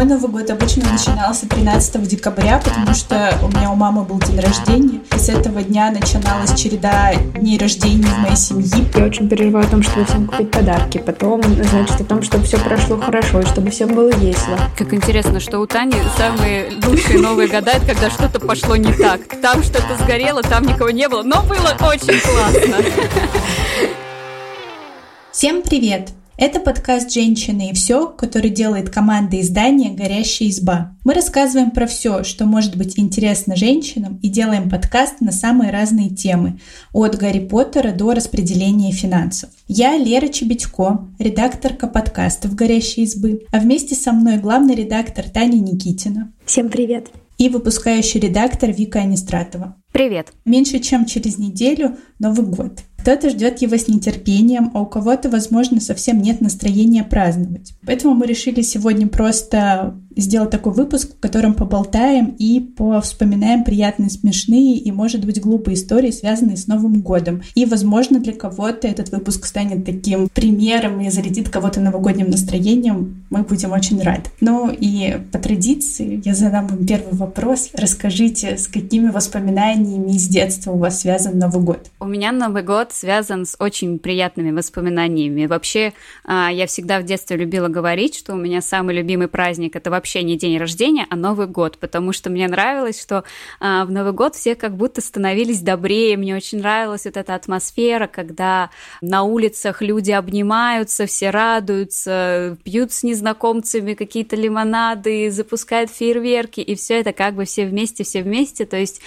Мой Новый год обычно начинался 13 декабря, потому что у меня у мамы был день рождения, и с этого дня начиналась череда дней рождения в моей семьи. Я очень переживаю о том, чтобы всем купить подарки, потом, значит, о том, чтобы все прошло хорошо, и чтобы всем было весело. Как интересно, что у Тани самые лучшие новые года, это когда что-то пошло не так. Там что-то сгорело, там никого не было, но было очень классно. Всем привет! Это подкаст «Женщины и все», который делает команда издания «Горящая изба». Мы рассказываем про все, что может быть интересно женщинам и делаем подкаст на самые разные темы, от Гарри Поттера до распределения финансов. Я Лера Чебедько, редакторка подкастов «Горящей избы», а вместе со мной главный редактор Таня Никитина. Всем привет! И выпускающий редактор Вика Анистратова. Привет! Меньше чем через неделю Новый год – кто-то ждет его с нетерпением, а у кого-то, возможно, совсем нет настроения праздновать. Поэтому мы решили сегодня просто сделать такой выпуск, в котором поболтаем и повспоминаем приятные, смешные и, может быть, глупые истории, связанные с Новым годом. И, возможно, для кого-то этот выпуск станет таким примером и зарядит кого-то новогодним настроением. Мы будем очень рады. Ну и по традиции я задам вам первый вопрос. Расскажите, с какими воспоминаниями из детства у вас связан Новый год? У меня Новый год связан с очень приятными воспоминаниями. Вообще, а, я всегда в детстве любила говорить, что у меня самый любимый праздник — это вообще не день рождения, а Новый год, потому что мне нравилось, что а, в Новый год все как будто становились добрее. Мне очень нравилась вот эта атмосфера, когда на улицах люди обнимаются, все радуются, пьют с незнакомцами какие-то лимонады, запускают фейерверки, и все это как бы все вместе, все вместе. То есть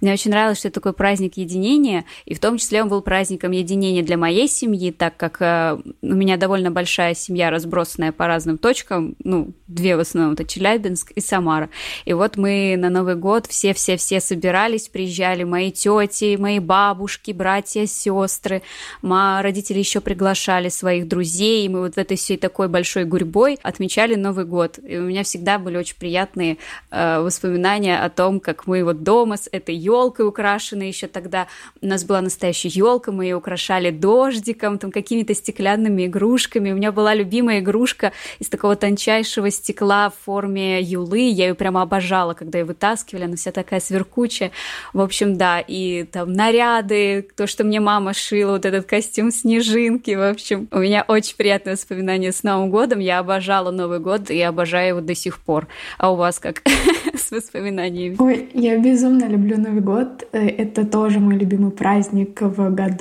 мне очень нравилось, что это такой праздник единения, и в том числе он был праздником единения для моей семьи, так как э, у меня довольно большая семья, разбросанная по разным точкам, ну, две в основном это Челябинск и Самара. И вот мы на Новый год все-все-все собирались, приезжали мои тети, мои бабушки, братья, сестры, мои родители еще приглашали своих друзей, и мы вот в этой всей такой большой гурьбой отмечали Новый год. И у меня всегда были очень приятные э, воспоминания о том, как мы вот дома с этой елкой украшены еще тогда. У нас была настоящая елка, мы ее украшали дождиком, там какими-то стеклянными игрушками. У меня была любимая игрушка из такого тончайшего стекла в форме юлы, я ее прямо обожала, когда ее вытаскивали, она вся такая сверкучая. В общем, да, и там наряды, то, что мне мама шила, вот этот костюм снежинки, в общем. У меня очень приятные воспоминания с Новым годом, я обожала Новый год и обожаю его до сих пор. А у вас как с воспоминаниями? Ой, я безумно люблю Новый год, э, это тоже мой любимый праздник в году.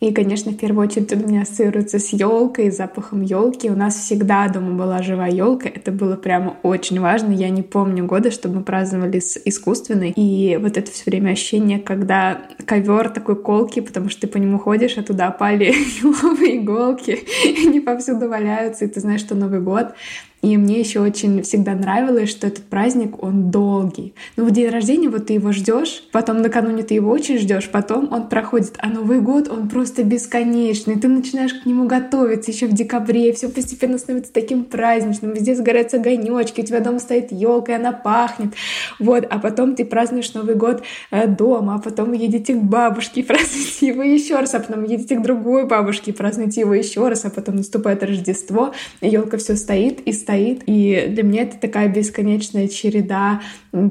И, конечно, в первую очередь он у меня ассоциируется с елкой, запахом елки. У нас всегда дома была живая елка. Это было прямо очень важно. Я не помню года, чтобы мы праздновали с искусственной. И вот это все время ощущение, когда ковер такой колки, потому что ты по нему ходишь, а туда пали еловые иголки, и они повсюду валяются, и ты знаешь, что Новый год и мне еще очень всегда нравилось, что этот праздник, он долгий. Ну, в день рождения вот ты его ждешь, потом накануне ты его очень ждешь, потом он проходит. А Новый год, он просто бесконечный. Ты начинаешь к нему готовиться еще в декабре, все постепенно становится таким праздничным. Везде сгораются огонечки, у тебя дома стоит елка, и она пахнет. Вот, а потом ты празднуешь Новый год э, дома, а потом едете к бабушке празднуете его еще раз, а потом едете к другой бабушке празднуете его еще раз, а потом наступает Рождество, елка все стоит и стоит стоит. И для меня это такая бесконечная череда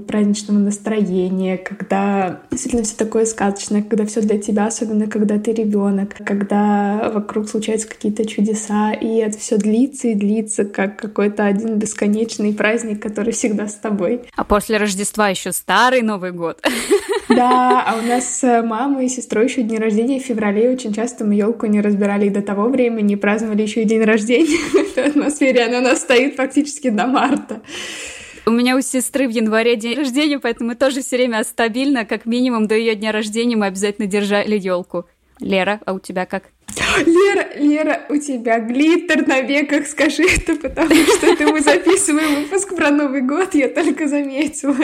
праздничного настроения, когда действительно все такое сказочное, когда все для тебя, особенно когда ты ребенок, когда вокруг случаются какие-то чудеса, и это все длится и длится, как какой-то один бесконечный праздник, который всегда с тобой. А после Рождества еще старый Новый год. Да, а у нас с мамой и сестрой еще день рождения в феврале. Очень часто мы елку не разбирали и до того времени, праздновали еще и день рождения. В атмосфере она у нас стоит практически до марта. У меня у сестры в январе день рождения, поэтому мы тоже все время стабильно, как минимум до ее дня рождения мы обязательно держали елку. Лера, а у тебя как? Лера, Лера, у тебя глиттер на веках, скажи это, потому что это мы записываем выпуск про Новый год, я только заметила.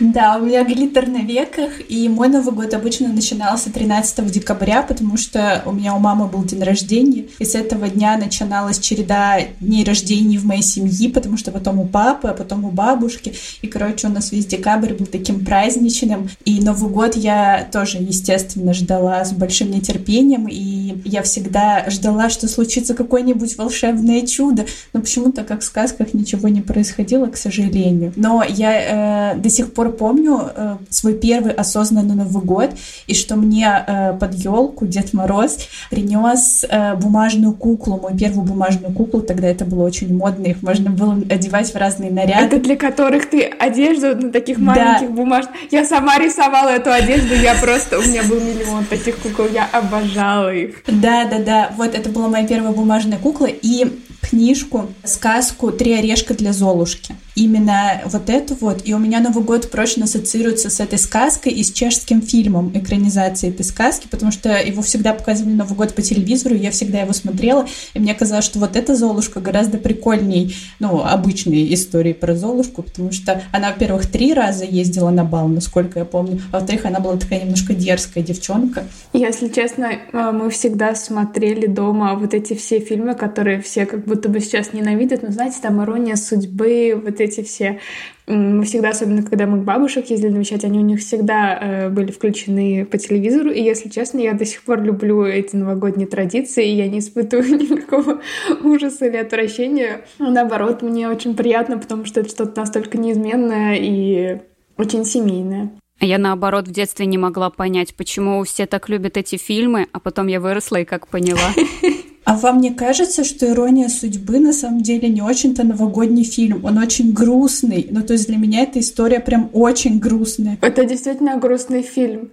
Да, у меня глиттер на веках, и мой Новый год обычно начинался 13 декабря, потому что у меня у мамы был день рождения, и с этого дня начиналась череда дней рождения в моей семьи, потому что потом у папы, а потом у бабушки, и, короче, у нас весь декабрь был таким праздничным, и Новый год я тоже, естественно, ждала с большим нетерпением, и я всегда ждала, что случится какое-нибудь волшебное чудо, но почему-то, как в сказках, ничего не происходило, к сожалению. Но я э, до сих пор помню э, свой первый осознанный Новый год, и что мне э, под елку Дед Мороз принес э, бумажную куклу, мою первую бумажную куклу, тогда это было очень модно, их можно было одевать в разные наряды. Это для которых ты одежду на таких маленьких да. бумажных... Я сама рисовала эту одежду, я просто... У меня был миллион таких кукол, я обожала их. Да-да-да, вот это была моя первая бумажная кукла, и книжку, сказку «Три орешка для Золушки». Именно вот эту вот. И у меня Новый год прочно ассоциируется с этой сказкой и с чешским фильмом экранизации этой сказки, потому что его всегда показывали Новый год по телевизору, я всегда его смотрела, и мне казалось, что вот эта Золушка гораздо прикольней, ну, обычной истории про Золушку, потому что она, во-первых, три раза ездила на бал, насколько я помню, а во-вторых, она была такая немножко дерзкая девчонка. Если честно, э, мы всегда смотрели дома вот эти все фильмы, которые все как будто бы сейчас ненавидят, но знаете, там ирония судьбы, вот эти все мы всегда, особенно когда мы к бабушек ездили навещать, они у них всегда э, были включены по телевизору. И, если честно, я до сих пор люблю эти новогодние традиции, и я не испытываю никакого ужаса или отвращения. Наоборот, мне очень приятно, потому что это что-то настолько неизменное и очень семейное. Я, наоборот, в детстве не могла понять, почему все так любят эти фильмы, а потом я выросла и как поняла. А вам не кажется, что «Ирония судьбы» на самом деле не очень-то новогодний фильм? Он очень грустный. Ну, то есть для меня эта история прям очень грустная. Это действительно грустный фильм.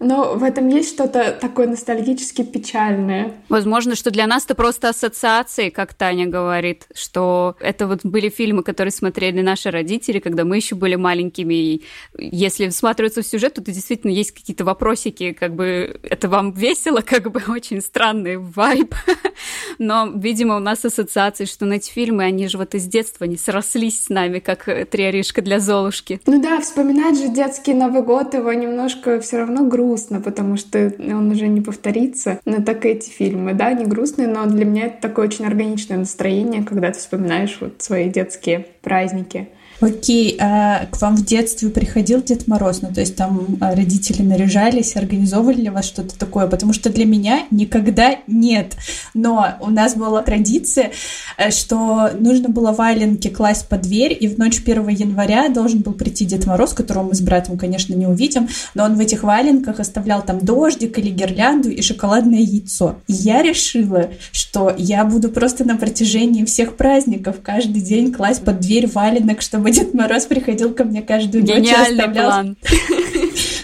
Но в этом есть что-то такое ностальгически печальное. Возможно, что для нас это просто ассоциации, как Таня говорит, что это вот были фильмы, которые смотрели наши родители, когда мы еще были маленькими. И если всматриваться в сюжет, то действительно есть какие-то вопросики, как бы это вам весело, как бы очень странный вайб. Но, видимо, у нас ассоциации, что на эти фильмы, они же вот из детства не срослись с нами, как три орешка для Золушки. Ну да, вспоминать же детский Новый год, его немножко все равно грустно грустно, потому что он уже не повторится. Но так и эти фильмы, да, не грустные, но для меня это такое очень органичное настроение, когда ты вспоминаешь вот свои детские праздники. Окей, а к вам в детстве приходил Дед Мороз? Ну, то есть там а, родители наряжались, организовывали ли вас что-то такое? Потому что для меня никогда нет. Но у нас была традиция, э, что нужно было валенки класть под дверь, и в ночь 1 января должен был прийти Дед Мороз, которого мы с братом, конечно, не увидим, но он в этих валенках оставлял там дождик или гирлянду и шоколадное яйцо. И я решила, что я буду просто на протяжении всех праздников каждый день класть под дверь валенок, чтобы Дед Мороз приходил ко мне каждую ночь и оставлял... план.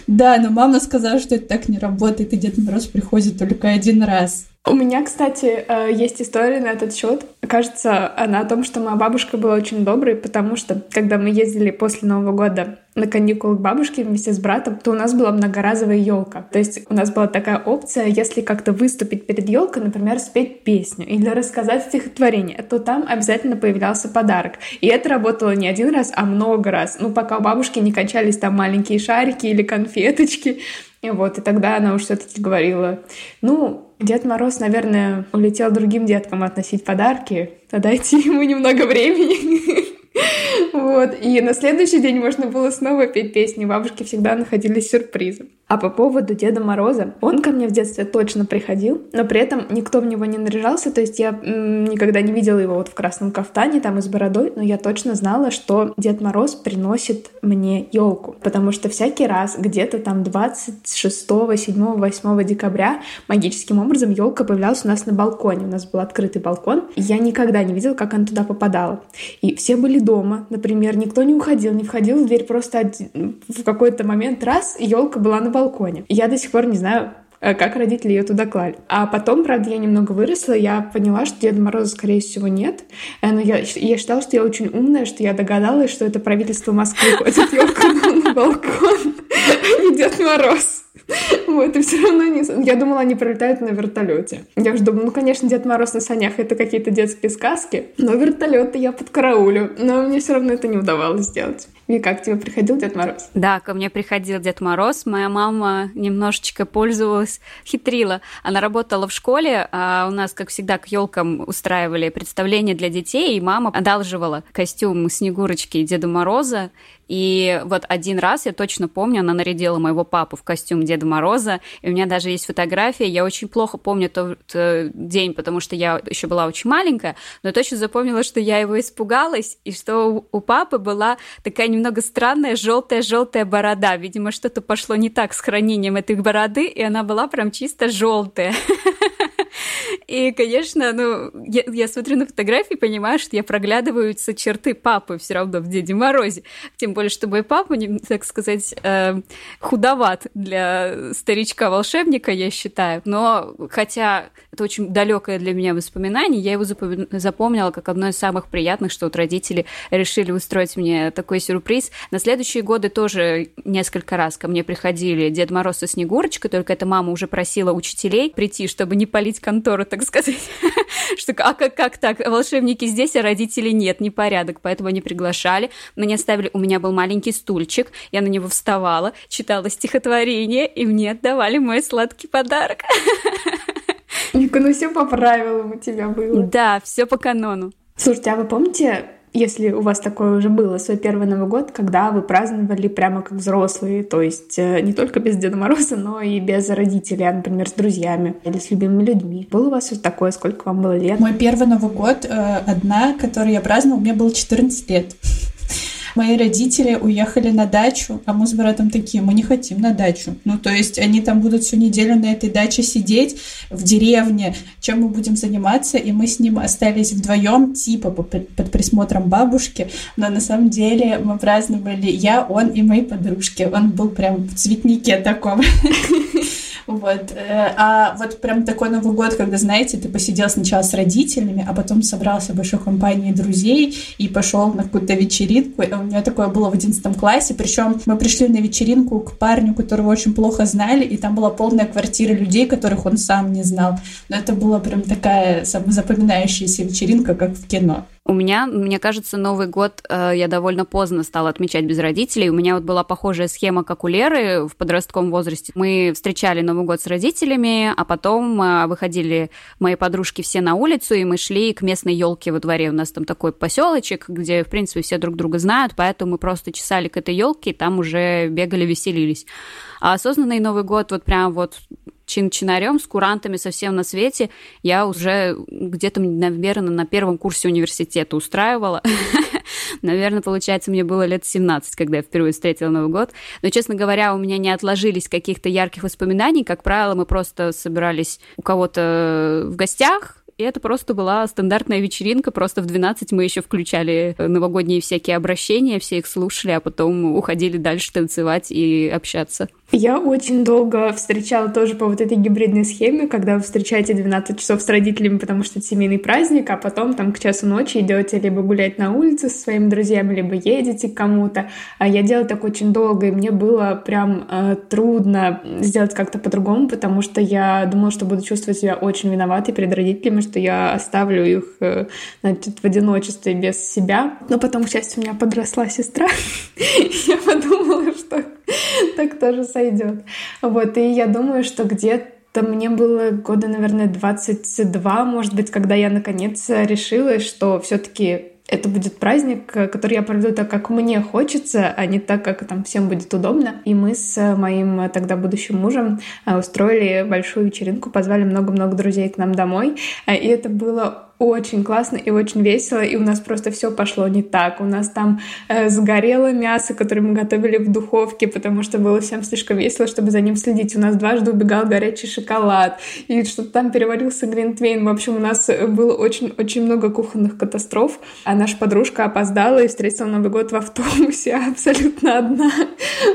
Да, но мама сказала, что это так не работает, и Дед Мороз приходит только один раз. У меня, кстати, э, есть история на этот счет. Кажется, она о том, что моя бабушка была очень доброй, потому что, когда мы ездили после Нового года на каникулы к бабушке вместе с братом, то у нас была многоразовая елка. То есть у нас была такая опция, если как-то выступить перед елкой, например, спеть песню или рассказать стихотворение, то там обязательно появлялся подарок. И это работало не один раз, а много раз. Ну, пока у бабушки не кончались там маленькие шарики или конфеточки. И вот, и тогда она уж все-таки говорила, ну, Дед Мороз, наверное, улетел другим деткам относить подарки, дайте ему немного времени. Вот. И на следующий день можно было снова петь песни. Бабушки всегда находились сюрпризом. А по поводу Деда Мороза, он ко мне в детстве точно приходил, но при этом никто в него не наряжался, то есть я никогда не видела его вот в красном кафтане, там и с бородой, но я точно знала, что Дед Мороз приносит мне елку, потому что всякий раз где-то там 26, 7, 8 декабря магическим образом елка появлялась у нас на балконе, у нас был открытый балкон, и я никогда не видела, как она туда попадала. И все были дома, например, никто не уходил, не входил в дверь, просто один, в какой-то момент раз елка была на балконе. Я до сих пор не знаю, э, как родители ее туда клали. А потом, правда, я немного выросла, я поняла, что Деда Мороза, скорее всего, нет. Э, но я, я считала, что я очень умная, что я догадалась, что это правительство Москвы ходит елку на балкон, а не Дед Мороз. Вот, и все равно не... Я думала, они пролетают на вертолете. Я уже думала, ну, конечно, Дед Мороз на санях — это какие-то детские сказки, но вертолеты я под караулю. Но мне все равно это не удавалось сделать. И как тебе приходил Дед Мороз? Да, ко мне приходил Дед Мороз. Моя мама немножечко пользовалась, хитрила. Она работала в школе, а у нас, как всегда, к елкам устраивали представления для детей, и мама одалживала костюм Снегурочки и Деда Мороза. И вот один раз, я точно помню, она нарядила моего папу в костюм Деда Мороза, и у меня даже есть фотография. Я очень плохо помню тот э, день, потому что я еще была очень маленькая, но точно запомнила, что я его испугалась, и что у папы была такая немного странная желтая-желтая борода. Видимо, что-то пошло не так с хранением этой бороды, и она была прям чисто желтая. И, конечно, ну, я, я смотрю на фотографии, понимаю, что я проглядываются черты папы все равно в Деде Морозе. Тем более, что мой папа, так сказать, э, худоват для старичка-волшебника, я считаю. Но хотя это очень далекое для меня воспоминание, я его запомнила как одно из самых приятных, что вот родители решили устроить мне такой сюрприз. На следующие годы тоже несколько раз ко мне приходили Дед Мороз и Снегурочка, только эта мама уже просила учителей прийти, чтобы не полить контору, так сказать. что а как, как так, волшебники здесь, а родителей нет, непорядок, поэтому они приглашали. Мне оставили, у меня был маленький стульчик, я на него вставала, читала стихотворение, и мне отдавали мой сладкий подарок. Ника, ну все по правилам у тебя было. Да, все по канону. Слушайте, а вы помните, если у вас такое уже было, свой первый Новый год, когда вы праздновали прямо как взрослые, то есть э, не только без Деда Мороза, но и без родителей, а, например, с друзьями или с любимыми людьми. Было у вас что-то такое? Сколько вам было лет? Мой первый Новый год, э, одна, который я праздновала, мне было 14 лет. Мои родители уехали на дачу, а мы с братом такие, мы не хотим на дачу. Ну, то есть они там будут всю неделю на этой даче сидеть в деревне, чем мы будем заниматься, и мы с ним остались вдвоем, типа под присмотром бабушки, но на самом деле мы праздновали я, он и мои подружки. Он был прям в цветнике таком. Вот. Э, а вот прям такой Новый год, когда, знаете, ты посидел сначала с родителями, а потом собрался в большой компании друзей и пошел на какую-то вечеринку. У меня такое было в одиннадцатом классе. Причем мы пришли на вечеринку к парню, которого очень плохо знали, и там была полная квартира людей, которых он сам не знал. Но это была прям такая запоминающаяся вечеринка, как в кино. У меня, мне кажется, Новый год э, я довольно поздно стала отмечать без родителей. У меня вот была похожая схема, как у Леры в подростковом возрасте. Мы встречали Новый год с родителями, а потом э, выходили мои подружки все на улицу, и мы шли к местной елке во дворе. У нас там такой поселочек, где, в принципе, все друг друга знают, поэтому мы просто чесали к этой елке, и там уже бегали, веселились. А осознанный Новый год вот прям вот чин-чинарем, с курантами совсем на свете, я уже где-то, наверное, на первом курсе университета устраивала. Наверное, получается, мне было лет 17, когда я впервые встретила Новый год. Но, честно говоря, у меня не отложились каких-то ярких воспоминаний. Как правило, мы просто собирались у кого-то в гостях, и это просто была стандартная вечеринка, просто в 12 мы еще включали новогодние всякие обращения, все их слушали, а потом уходили дальше танцевать и общаться. Я очень долго встречала тоже по вот этой гибридной схеме, когда вы встречаете 12 часов с родителями, потому что это семейный праздник, а потом там к часу ночи идете либо гулять на улице со своими друзьями, либо едете к кому-то. А я делала так очень долго, и мне было прям э, трудно сделать как-то по-другому, потому что я думала, что буду чувствовать себя очень виноватой перед родителями, что я оставлю их э, значит, в одиночестве без себя. Но потом, к счастью, у меня подросла сестра. Я подумала, что так тоже сойдет. Вот, и я думаю, что где-то мне было года, наверное, 22, может быть, когда я наконец решила, что все-таки это будет праздник, который я проведу так, как мне хочется, а не так, как там всем будет удобно. И мы с моим тогда будущим мужем устроили большую вечеринку, позвали много-много друзей к нам домой. И это было очень классно и очень весело, и у нас просто все пошло не так. У нас там э, сгорело мясо, которое мы готовили в духовке, потому что было всем слишком весело, чтобы за ним следить. У нас дважды убегал горячий шоколад, и что-то там переварился глинтвейн. В общем, у нас было очень-очень много кухонных катастроф, а наша подружка опоздала и встретила Новый год в автобусе абсолютно одна.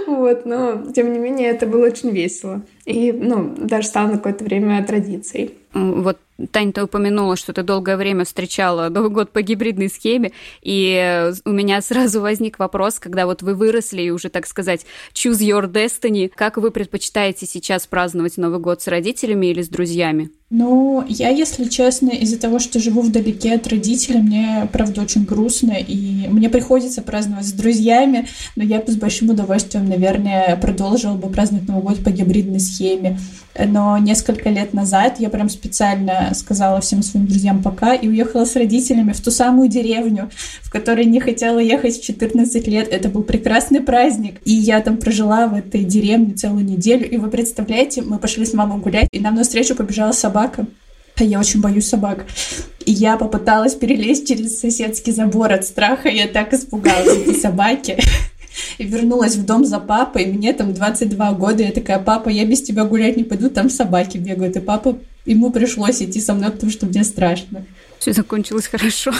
Вот, но, тем не менее, это было очень весело. И, ну, даже стало на какое-то время традицией. Вот Таня, ты упомянула, что ты долгое время встречала Новый год по гибридной схеме, и у меня сразу возник вопрос, когда вот вы выросли и уже, так сказать, choose your destiny, как вы предпочитаете сейчас праздновать Новый год с родителями или с друзьями? Ну, я, если честно, из-за того, что живу вдалеке от родителей, мне, правда, очень грустно, и мне приходится праздновать с друзьями, но я бы с большим удовольствием, наверное, продолжила бы праздновать Новый год по гибридной схеме. Но несколько лет назад я прям специально сказала всем своим друзьям пока и уехала с родителями в ту самую деревню, в которой не хотела ехать в 14 лет. Это был прекрасный праздник. И я там прожила в этой деревне целую неделю. И вы представляете, мы пошли с мамой гулять, и нам навстречу побежала собака. А я очень боюсь собак. И я попыталась перелезть через соседский забор от страха. Я так испугалась этой собаки и вернулась в дом за папой, мне там 22 года, я такая, папа, я без тебя гулять не пойду, там собаки бегают, и папа, ему пришлось идти со мной, потому что мне страшно. Все закончилось хорошо.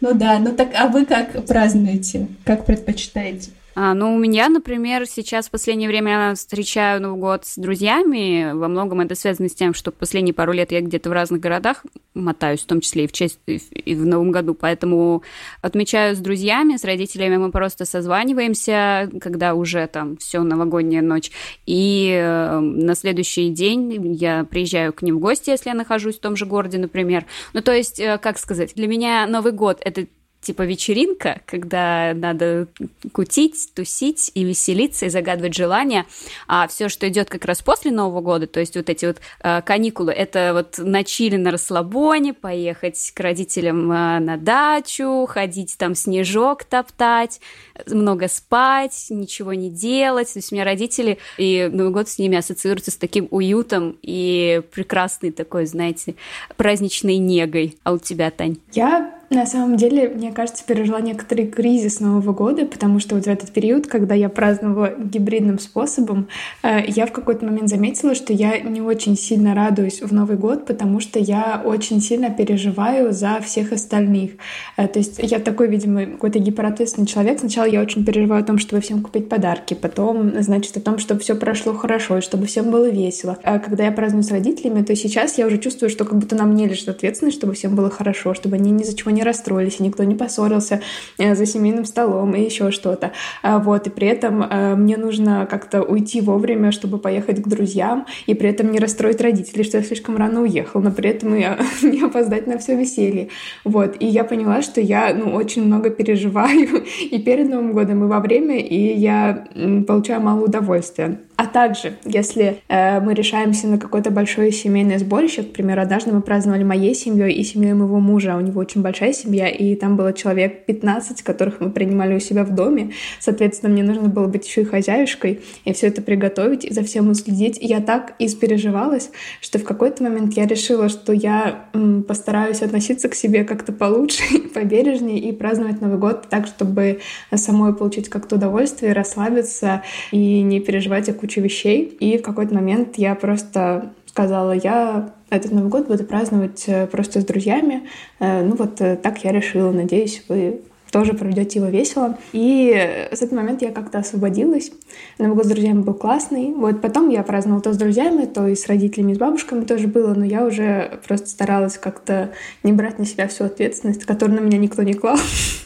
Ну да, ну так, а вы как празднуете? Как предпочитаете? А, ну, у меня, например, сейчас в последнее время я встречаю Новый год с друзьями. Во многом это связано с тем, что последние пару лет я где-то в разных городах мотаюсь, в том числе и в, честь, и в Новом году. Поэтому отмечаю с друзьями, с родителями мы просто созваниваемся, когда уже там все новогодняя ночь. И э, на следующий день я приезжаю к ним в гости, если я нахожусь в том же городе, например. Ну, то есть, э, как сказать, для меня Новый год — это типа вечеринка, когда надо кутить, тусить и веселиться и загадывать желания, а все, что идет как раз после Нового года, то есть вот эти вот э, каникулы, это вот на чили, на расслабоне, поехать к родителям э, на дачу, ходить там снежок топтать, много спать, ничего не делать. То есть у меня родители и Новый год с ними ассоциируются с таким уютом и прекрасной такой, знаете, праздничной негой. А у тебя, Тань? Я на самом деле, мне кажется, пережила некоторый кризис Нового года, потому что вот в этот период, когда я праздновала гибридным способом, э, я в какой-то момент заметила, что я не очень сильно радуюсь в Новый год, потому что я очень сильно переживаю за всех остальных. Э, то есть я такой, видимо, какой-то гиперответственный человек. Сначала я очень переживаю о том, чтобы всем купить подарки, потом, значит, о том, чтобы все прошло хорошо и чтобы всем было весело. А когда я праздную с родителями, то сейчас я уже чувствую, что как будто на мне лежит ответственность, чтобы всем было хорошо, чтобы они ни за чего не не расстроились, и никто не поссорился э, за семейным столом и еще что-то. А, вот, и при этом э, мне нужно как-то уйти вовремя, чтобы поехать к друзьям, и при этом не расстроить родителей, что я слишком рано уехал, но при этом и не опоздать на все веселье. Вот, и я поняла, что я, ну, очень много переживаю и перед Новым годом, и во время, и я получаю мало удовольствия. А также, если э, мы решаемся на какое-то большое семейное сборище, к примеру, однажды мы праздновали моей семьей и семьей моего мужа, у него очень большая семья, и там было человек 15, которых мы принимали у себя в доме, соответственно, мне нужно было быть еще и хозяюшкой, и все это приготовить, и за всем уследить, я так испереживалась, что в какой-то момент я решила, что я м, постараюсь относиться к себе как-то получше, побережнее и праздновать Новый год так, чтобы самой получить как-то удовольствие, расслабиться и не переживать о кучу вещей. И в какой-то момент я просто сказала, я этот Новый год буду праздновать э, просто с друзьями. Э, ну вот э, так я решила. Надеюсь, вы тоже проведете его весело. И с этого момента я как-то освободилась. Новый год с друзьями был классный. Вот потом я праздновала то с друзьями, то и с родителями, и с бабушками тоже было, но я уже просто старалась как-то не брать на себя всю ответственность, которую на меня никто не клал,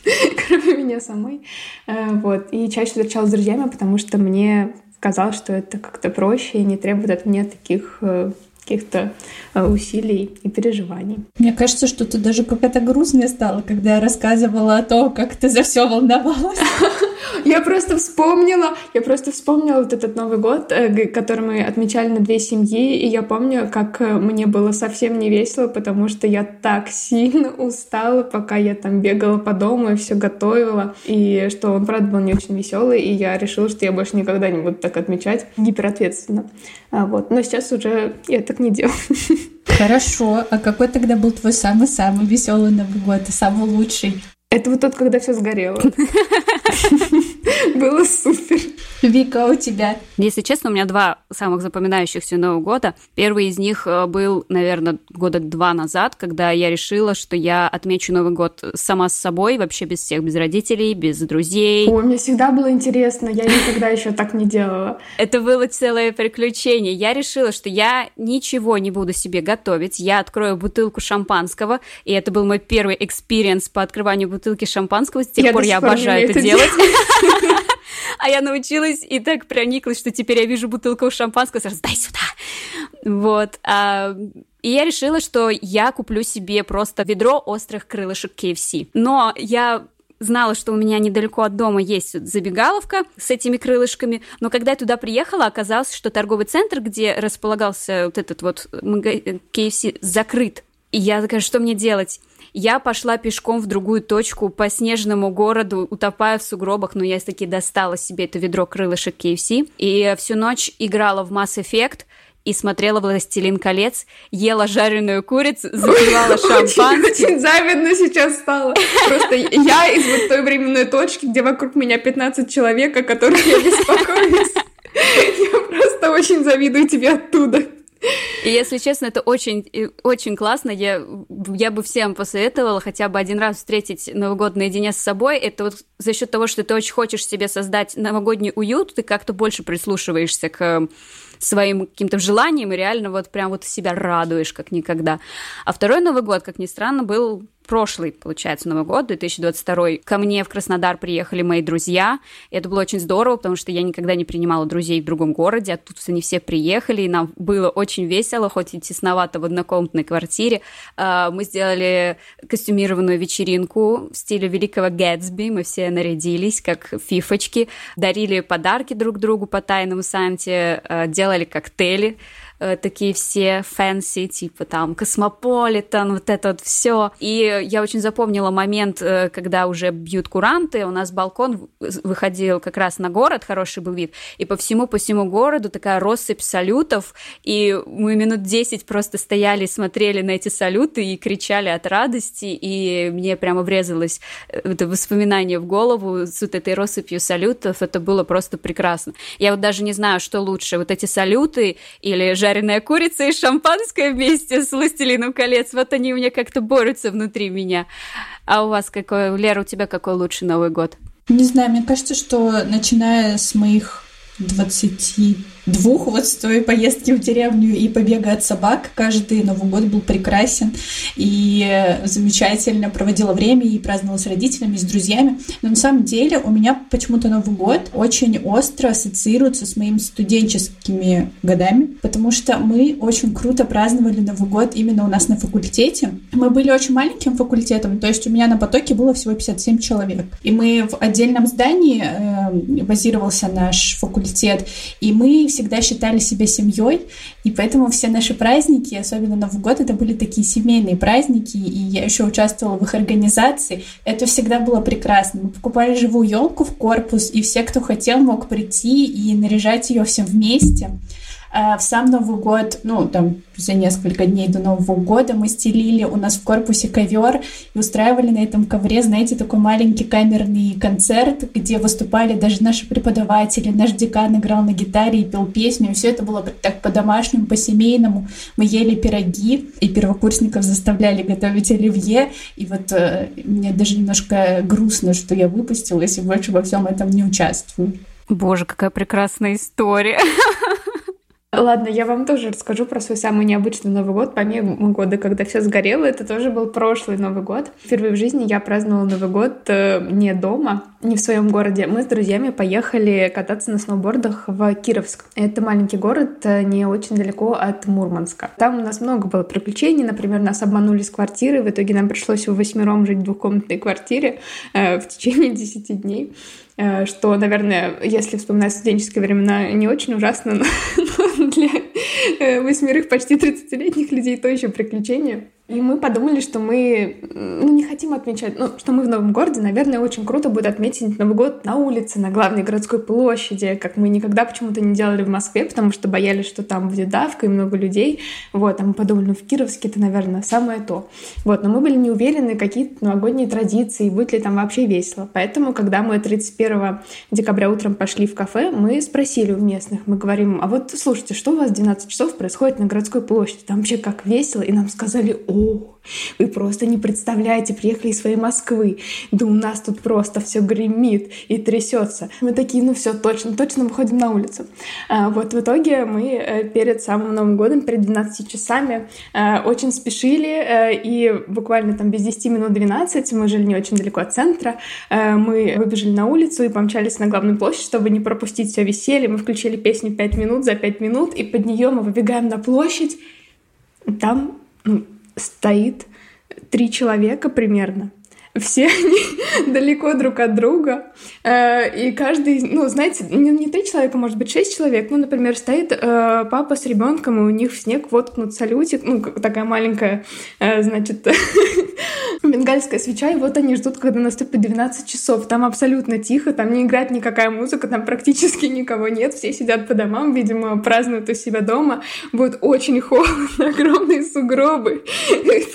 кроме меня самой. Вот. И чаще встречалась с друзьями, потому что мне казалось, что это как-то проще и не требует от меня таких э, каких-то э, усилий и переживаний. Мне кажется, что ты даже какая-то грустная стала, когда я рассказывала о том, как ты за все волновалась. Я просто вспомнила, я просто вспомнила вот этот Новый год, э, который мы отмечали на две семьи, и я помню, как э, мне было совсем не весело, потому что я так сильно устала, пока я там бегала по дому и все готовила, и что он, правда, был не очень веселый, и я решила, что я больше никогда не буду так отмечать гиперответственно. А, вот. Но сейчас уже я так не делаю. Хорошо. А какой тогда был твой самый-самый веселый Новый год и самый лучший? Это вот тот, когда все сгорело. Было супер. Вика, у тебя? Если честно, у меня два самых запоминающихся Нового года. Первый из них э, был, наверное, года два назад, когда я решила, что я отмечу Новый год сама с собой, вообще без всех, без родителей, без друзей. Ой, мне всегда было интересно, я никогда еще так не делала. Это было целое приключение. Я решила, что я ничего не буду себе готовить, я открою бутылку шампанского, и это был мой первый experience по открыванию бутылки шампанского. С тех я пор я обожаю это делать. А я научилась и так прониклась, что теперь я вижу бутылку шампанского, сразу дай сюда. Вот. А, и я решила, что я куплю себе просто ведро острых крылышек KFC. Но я знала, что у меня недалеко от дома есть забегаловка с этими крылышками, но когда я туда приехала, оказалось, что торговый центр, где располагался вот этот вот KFC, закрыт. И я такая, что мне делать? Я пошла пешком в другую точку по снежному городу, утопая в сугробах, но я таки достала себе это ведро крылышек KFC. И всю ночь играла в Mass Effect, и смотрела «Властелин колец», ела жареную курицу, запивала шампанским. Очень завидно сейчас стало. Просто я из вот той временной точки, где вокруг меня 15 человек, о которых я беспокоюсь. Я просто очень завидую тебе оттуда. И если честно, это очень, очень классно. Я, я бы всем посоветовала хотя бы один раз встретить Новый год наедине с собой. Это вот за счет того, что ты очень хочешь себе создать новогодний уют, ты как-то больше прислушиваешься к своим каким-то желанием и реально вот прям вот себя радуешь как никогда. А второй Новый год, как ни странно, был прошлый, получается, Новый год, 2022, ко мне в Краснодар приехали мои друзья. Это было очень здорово, потому что я никогда не принимала друзей в другом городе, а тут они все приехали, и нам было очень весело, хоть и тесновато в однокомнатной квартире. А, мы сделали костюмированную вечеринку в стиле великого Гэтсби, мы все нарядились, как фифочки, дарили подарки друг другу по тайному Санте, а, делали коктейли, Э, такие все fancy, типа там Космополитен, вот это вот все. И я очень запомнила момент, э, когда уже бьют куранты, у нас балкон выходил как раз на город, хороший был вид, и по всему, по всему городу такая россыпь салютов, и мы минут 10 просто стояли, смотрели на эти салюты и кричали от радости, и мне прямо врезалось э, это воспоминание в голову с вот этой россыпью салютов, это было просто прекрасно. Я вот даже не знаю, что лучше, вот эти салюты или же жареная курица и шампанское вместе с «Властелином колец». Вот они у меня как-то борются внутри меня. А у вас какой, Лера, у тебя какой лучший Новый год? Не знаю, мне кажется, что начиная с моих 20 двух вот с той поездки в деревню и побега от собак. Каждый Новый год был прекрасен и замечательно проводила время и праздновала с родителями, с друзьями. Но на самом деле у меня почему-то Новый год очень остро ассоциируется с моими студенческими годами, потому что мы очень круто праздновали Новый год именно у нас на факультете. Мы были очень маленьким факультетом, то есть у меня на потоке было всего 57 человек. И мы в отдельном здании э, базировался наш факультет, и мы всегда считали себя семьей, и поэтому все наши праздники, особенно Новый год, это были такие семейные праздники, и я еще участвовала в их организации. Это всегда было прекрасно. Мы покупали живую елку в корпус, и все, кто хотел, мог прийти и наряжать ее всем вместе. А в сам Новый год, ну, там, за несколько дней до Нового года мы стелили у нас в корпусе ковер и устраивали на этом ковре, знаете, такой маленький камерный концерт, где выступали даже наши преподаватели, наш декан играл на гитаре и пел песню, и все это было так по-домашнему, по-семейному. Мы ели пироги, и первокурсников заставляли готовить оливье, и вот э, мне даже немножко грустно, что я выпустилась и больше во всем этом не участвую. Боже, какая прекрасная история. Ладно, я вам тоже расскажу про свой самый необычный Новый год, помимо года, когда все сгорело. Это тоже был прошлый Новый год. Впервые в жизни я праздновала Новый год э, не дома, не в своем городе. Мы с друзьями поехали кататься на сноубордах в Кировск. Это маленький город, э, не очень далеко от Мурманска. Там у нас много было приключений. Например, нас обманули с квартиры. В итоге нам пришлось в восьмером жить в двухкомнатной квартире э, в течение десяти дней. Э, что, наверное, если вспоминать студенческие времена, не очень ужасно, но для э, восьмерых почти 30-летних людей то еще приключение. И мы подумали, что мы ну, не хотим отмечать, ну, что мы в новом городе, наверное, очень круто будет отметить Новый год на улице, на главной городской площади, как мы никогда почему-то не делали в Москве, потому что боялись, что там будет давка и много людей. Вот, а мы подумали, ну, в Кировске это, наверное, самое то. Вот, но мы были не уверены, какие новогодние традиции, будет ли там вообще весело. Поэтому, когда мы 31 декабря утром пошли в кафе, мы спросили у местных, мы говорим, а вот слушайте, что у вас в 12 часов происходит на городской площади? Там вообще как весело? И нам сказали, вы просто не представляете, приехали из своей Москвы, да у нас тут просто все гремит и трясется. Мы такие, ну все, точно, точно выходим на улицу. А, вот в итоге мы э, перед самым Новым годом, перед 12 часами, э, очень спешили, э, и буквально там без 10 минут 12, мы жили не очень далеко от центра, мы выбежали на улицу и помчались на главную площадь, чтобы не пропустить все веселье. Мы включили песню 5 минут за 5 минут, и под нее мы выбегаем на площадь. Там ну, стоит три человека примерно. Все они далеко друг от друга. Э, и каждый, ну, знаете, не, три человека, может быть, шесть человек. Ну, например, стоит э, папа с ребенком, и у них в снег воткнут салютик, ну, такая маленькая, э, значит, бенгальская свеча, и вот они ждут, когда наступит 12 часов. Там абсолютно тихо, там не играет никакая музыка, там практически никого нет, все сидят по домам, видимо, празднуют у себя дома. Будет очень холодно, огромные сугробы,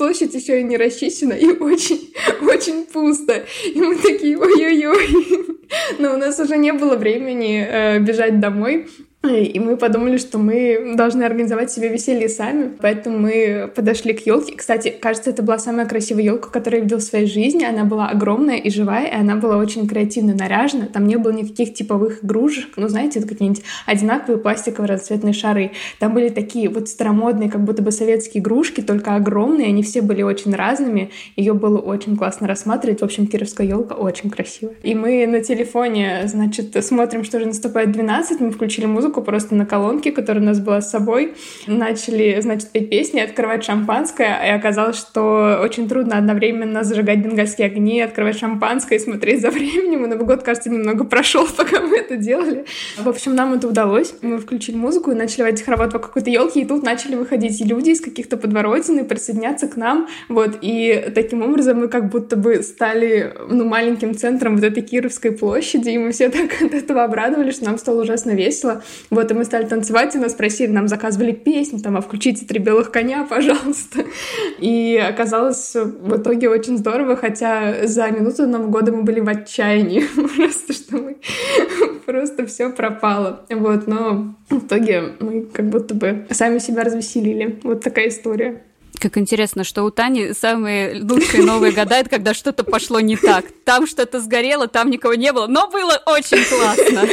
площадь еще и не расчищена, и очень, очень пусто. И мы такие, ой-ой-ой. Но у нас уже не было времени э, бежать домой. И мы подумали, что мы должны организовать себе веселье сами, поэтому мы подошли к елке. Кстати, кажется, это была самая красивая елка, которую я видела в своей жизни. Она была огромная и живая, и она была очень креативно наряжена. Там не было никаких типовых игрушек, ну, знаете, это какие-нибудь одинаковые пластиковые разноцветные шары. Там были такие вот старомодные, как будто бы советские игрушки, только огромные, они все были очень разными. Ее было очень классно рассматривать. В общем, кировская елка очень красивая. И мы на телефоне, значит, смотрим, что же наступает 12, мы включили музыку, музыку просто на колонке, которая у нас была с собой. Начали, значит, петь песни, открывать шампанское, и оказалось, что очень трудно одновременно зажигать бенгальские огни, открывать шампанское и смотреть за временем. И Новый год, кажется, немного прошел, пока мы это делали. В общем, нам это удалось. Мы включили музыку и начали водить хоровод вокруг какой-то елки, и тут начали выходить люди из каких-то подворотен и присоединяться к нам. Вот, и таким образом мы как будто бы стали ну, маленьким центром вот этой Кировской площади, и мы все так от этого обрадовались, что нам стало ужасно весело. Вот, и мы стали танцевать, и нас просили, нам заказывали песни, там, а включите «Три белых коня», пожалуйста. И оказалось в итоге очень здорово, хотя за минуту Нового года мы были в отчаянии, просто что мы просто все пропало. Вот, но в итоге мы как будто бы сами себя развеселили. Вот такая история. Как интересно, что у Тани самые лучшие новые года это когда что-то пошло не так. Там что-то сгорело, там никого не было, но было очень классно.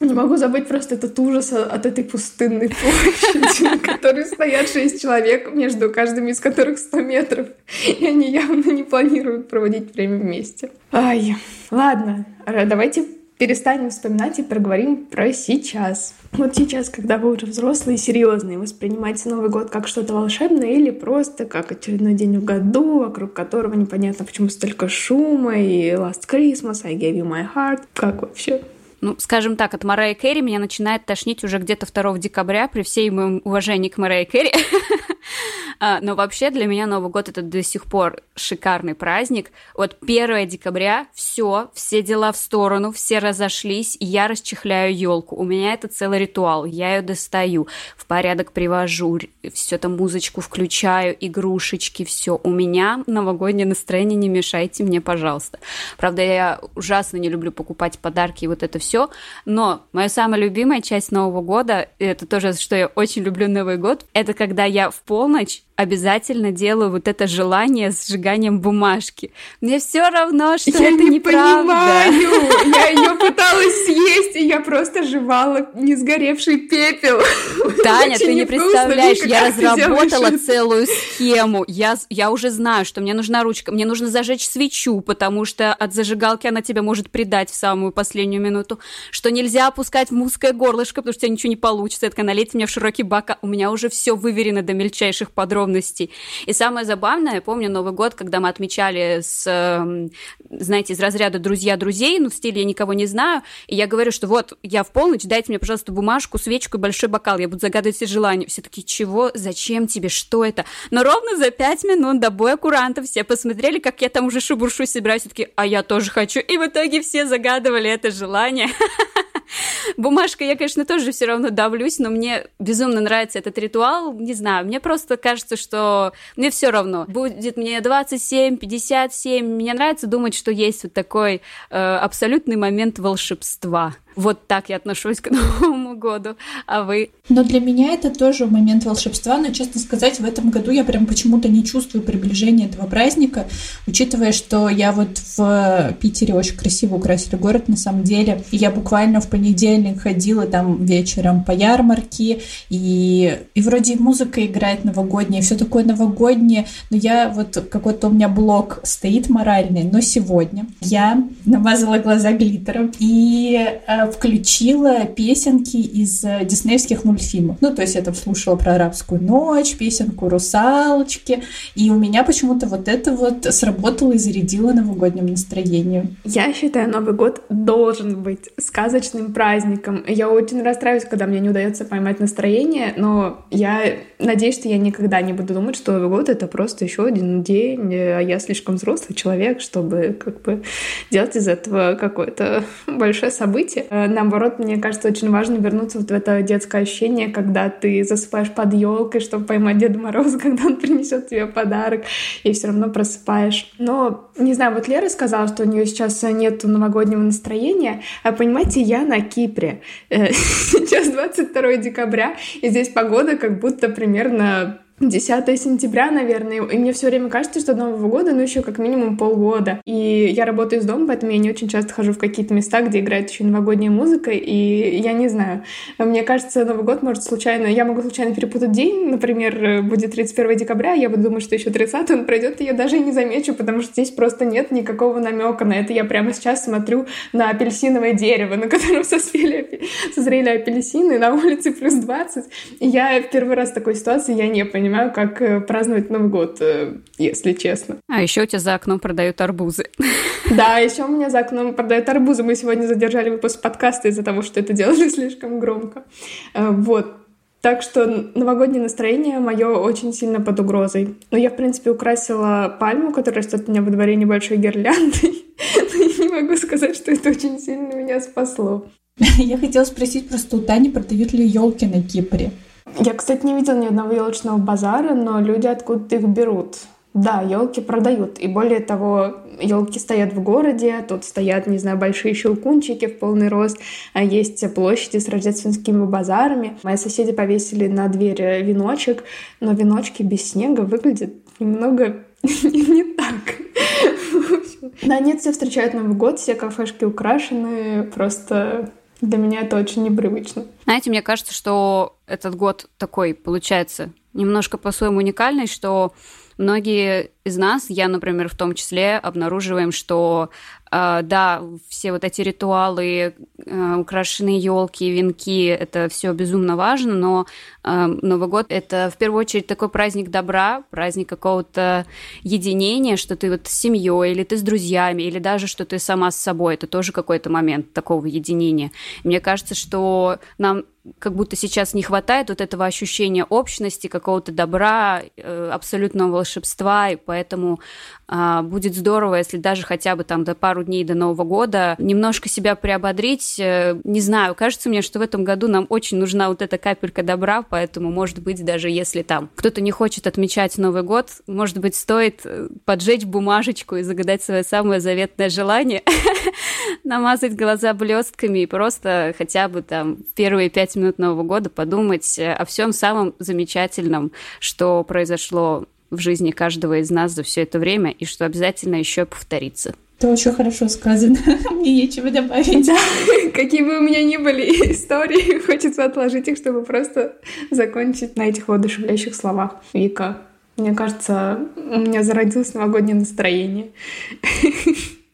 Не могу забыть просто этот ужас от этой пустынной площади, на которой стоят шесть человек, между каждым из которых 100 метров. И они явно не планируют проводить время вместе. Ай, ладно, давайте перестанем вспоминать и проговорим про сейчас. Вот сейчас, когда вы уже взрослые и серьезные, воспринимаете Новый год как что-то волшебное или просто как очередной день в году, вокруг которого непонятно, почему столько шума и Last Christmas, I gave you my heart. Как вообще? Ну, скажем так, от Марая Керри меня начинает тошнить уже где-то 2 декабря, при всей моем уважении к Марая Керри. А, но вообще для меня Новый год это до сих пор шикарный праздник. Вот 1 декабря все, все дела в сторону, все разошлись, я расчехляю елку. У меня это целый ритуал. Я ее достаю, в порядок привожу, все там музычку включаю, игрушечки, все. У меня новогоднее настроение, не мешайте мне, пожалуйста. Правда, я ужасно не люблю покупать подарки и вот это все, но моя самая любимая часть Нового года, это тоже, что я очень люблю Новый год, это когда я в полночь обязательно делаю вот это желание с сжиганием бумажки. Мне все равно, что я это не неправда. Понимаю. Я ее пыталась съесть, и я просто жевала не сгоревший пепел. Таня, ты не представляешь, я разработала целую схему. Я, я уже знаю, что мне нужна ручка, мне нужно зажечь свечу, потому что от зажигалки она тебя может предать в самую последнюю минуту, что нельзя опускать в узкое горлышко, потому что у тебя ничего не получится. Это налейте мне в широкий бак, а у меня уже все выверено до мельчайших подробностей подробностей. И самое забавное, я помню Новый год, когда мы отмечали с, эм, знаете, из разряда друзья друзей, ну, в стиле я никого не знаю, и я говорю, что вот, я в полночь, дайте мне, пожалуйста, бумажку, свечку и большой бокал, я буду загадывать все желания. Все такие, чего, зачем тебе, что это? Но ровно за пять минут до боя курантов все посмотрели, как я там уже шубуршу собираюсь, все таки а я тоже хочу. И в итоге все загадывали это желание. Бумажка, я, конечно, тоже все равно давлюсь, но мне безумно нравится этот ритуал. Не знаю, мне просто кажется, что мне все равно. Будет мне 27, 57. Мне нравится думать, что есть вот такой э, абсолютный момент волшебства. Вот так я отношусь к Новому году. А вы? Но для меня это тоже момент волшебства, но, честно сказать, в этом году я прям почему-то не чувствую приближения этого праздника, учитывая, что я вот в Питере очень красиво украсили город на самом деле, и я буквально в понедельник ходила там вечером по ярмарке, и, и вроде музыка играет новогодняя, все такое новогоднее, но я вот какой-то у меня блок стоит моральный, но сегодня я намазала глаза глиттером и э, включила песенки из э, диснеевских мультфильмов. Ну, то есть я там слушала про арабскую ночь, песенку «Русалочки», и у меня почему-то вот это вот сработало и зарядило новогодним настроением. Я считаю, Новый год должен быть сказочным праздником. Я очень расстраиваюсь, когда мне не удается поймать настроение, но я надеюсь, что я никогда не буду думать, что Новый год — это просто еще один день, а я слишком взрослый человек, чтобы как бы делать из этого какое-то большое событие. Э, наоборот, мне кажется, очень важно вернуться вот в это детское ощущение, когда ты засыпаешь под елкой, чтобы поймать Деда Мороза, когда он принесет тебе подарок, и все равно просыпаешь. Но, не знаю, вот Лера сказала, что у нее сейчас нет новогоднего настроения, а понимаете, я на Кипре. Э, сейчас 22 декабря, и здесь погода как будто примерно 10 сентября, наверное, и мне все время кажется, что Нового года, ну, еще как минимум полгода. И я работаю из дома, поэтому я не очень часто хожу в какие-то места, где играет еще новогодняя музыка, и я не знаю. Мне кажется, Новый год может случайно... Я могу случайно перепутать день, например, будет 31 декабря, я буду думать, что еще 30 он пройдет, и я даже не замечу, потому что здесь просто нет никакого намека на это. Я прямо сейчас смотрю на апельсиновое дерево, на котором созрели, созрели апельсины, на улице плюс 20. И я в первый раз в такой ситуации, я не понимаю, понимаю, как э, праздновать Новый год, э, если честно. А еще у тебя за окном продают арбузы. Да, еще у меня за окном продают арбузы. Мы сегодня задержали выпуск подкаста из-за того, что это делали слишком громко. Э, вот. Так что новогоднее настроение мое очень сильно под угрозой. Но я, в принципе, украсила пальму, которая растет у меня во дворе небольшой гирляндой. Но я не могу сказать, что это очень сильно меня спасло. Я хотела спросить просто у Тани, продают ли елки на Кипре? Я, кстати, не видела ни одного елочного базара, но люди откуда-то их берут. Да, елки продают. И более того, елки стоят в городе, тут стоят, не знаю, большие щелкунчики в полный рост, а есть площади с рождественскими базарами. Мои соседи повесили на дверь веночек, но веночки без снега выглядят немного не так. Да, нет, все встречают Новый год, все кафешки украшены, просто для меня это очень непривычно. Знаете, мне кажется, что этот год такой, получается, немножко по-своему уникальный, что многие из нас, я, например, в том числе, обнаруживаем, что да, все вот эти ритуалы, э, украшенные елки, венки, это все безумно важно, но э, Новый год это в первую очередь такой праздник добра, праздник какого-то единения, что ты вот с семьей, или ты с друзьями, или даже что ты сама с собой, это тоже какой-то момент такого единения. Мне кажется, что нам как будто сейчас не хватает вот этого ощущения общности, какого-то добра, э, абсолютного волшебства, и поэтому а, будет здорово, если даже хотя бы там до пару дней до Нового года немножко себя приободрить. Э, не знаю, кажется мне, что в этом году нам очень нужна вот эта капелька добра, поэтому, может быть, даже если там кто-то не хочет отмечать Новый год, может быть, стоит э, поджечь бумажечку и загадать свое самое заветное желание, намазать глаза блестками и просто хотя бы там первые пять минут Нового года подумать о всем самом замечательном, что произошло в жизни каждого из нас за все это время и что обязательно еще повторится. Это очень хорошо сказано. Мне нечего добавить. Да, какие бы у меня ни были истории, хочется отложить их, чтобы просто закончить на этих воодушевляющих словах. Вика, мне кажется, у меня зародилось новогоднее настроение.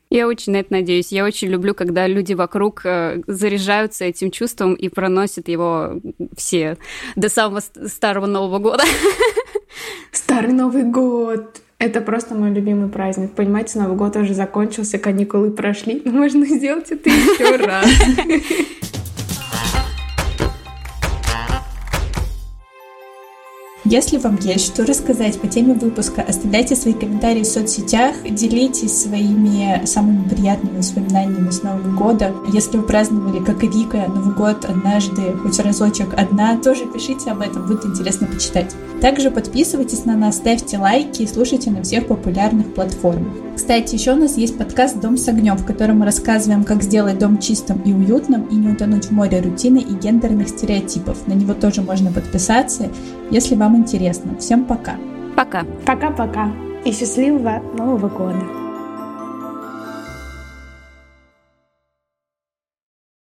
Я очень на это надеюсь. Я очень люблю, когда люди вокруг э, заряжаются этим чувством и проносят его все до самого старого Нового года. Старый Новый год! Это просто мой любимый праздник. Понимаете, Новый год уже закончился, каникулы прошли. Но можно сделать это еще раз. Если вам есть что рассказать по теме выпуска, оставляйте свои комментарии в соцсетях, делитесь своими самыми приятными воспоминаниями с Нового года. Если вы праздновали, как и Вика, Новый год однажды, хоть разочек одна, тоже пишите об этом, будет интересно почитать. Также подписывайтесь на нас, ставьте лайки и слушайте на всех популярных платформах. Кстати, еще у нас есть подкаст «Дом с огнем», в котором мы рассказываем, как сделать дом чистым и уютным и не утонуть в море рутины и гендерных стереотипов. На него тоже можно подписаться, если вам интересно. Всем пока. Пока. Пока-пока. И счастливого Нового года.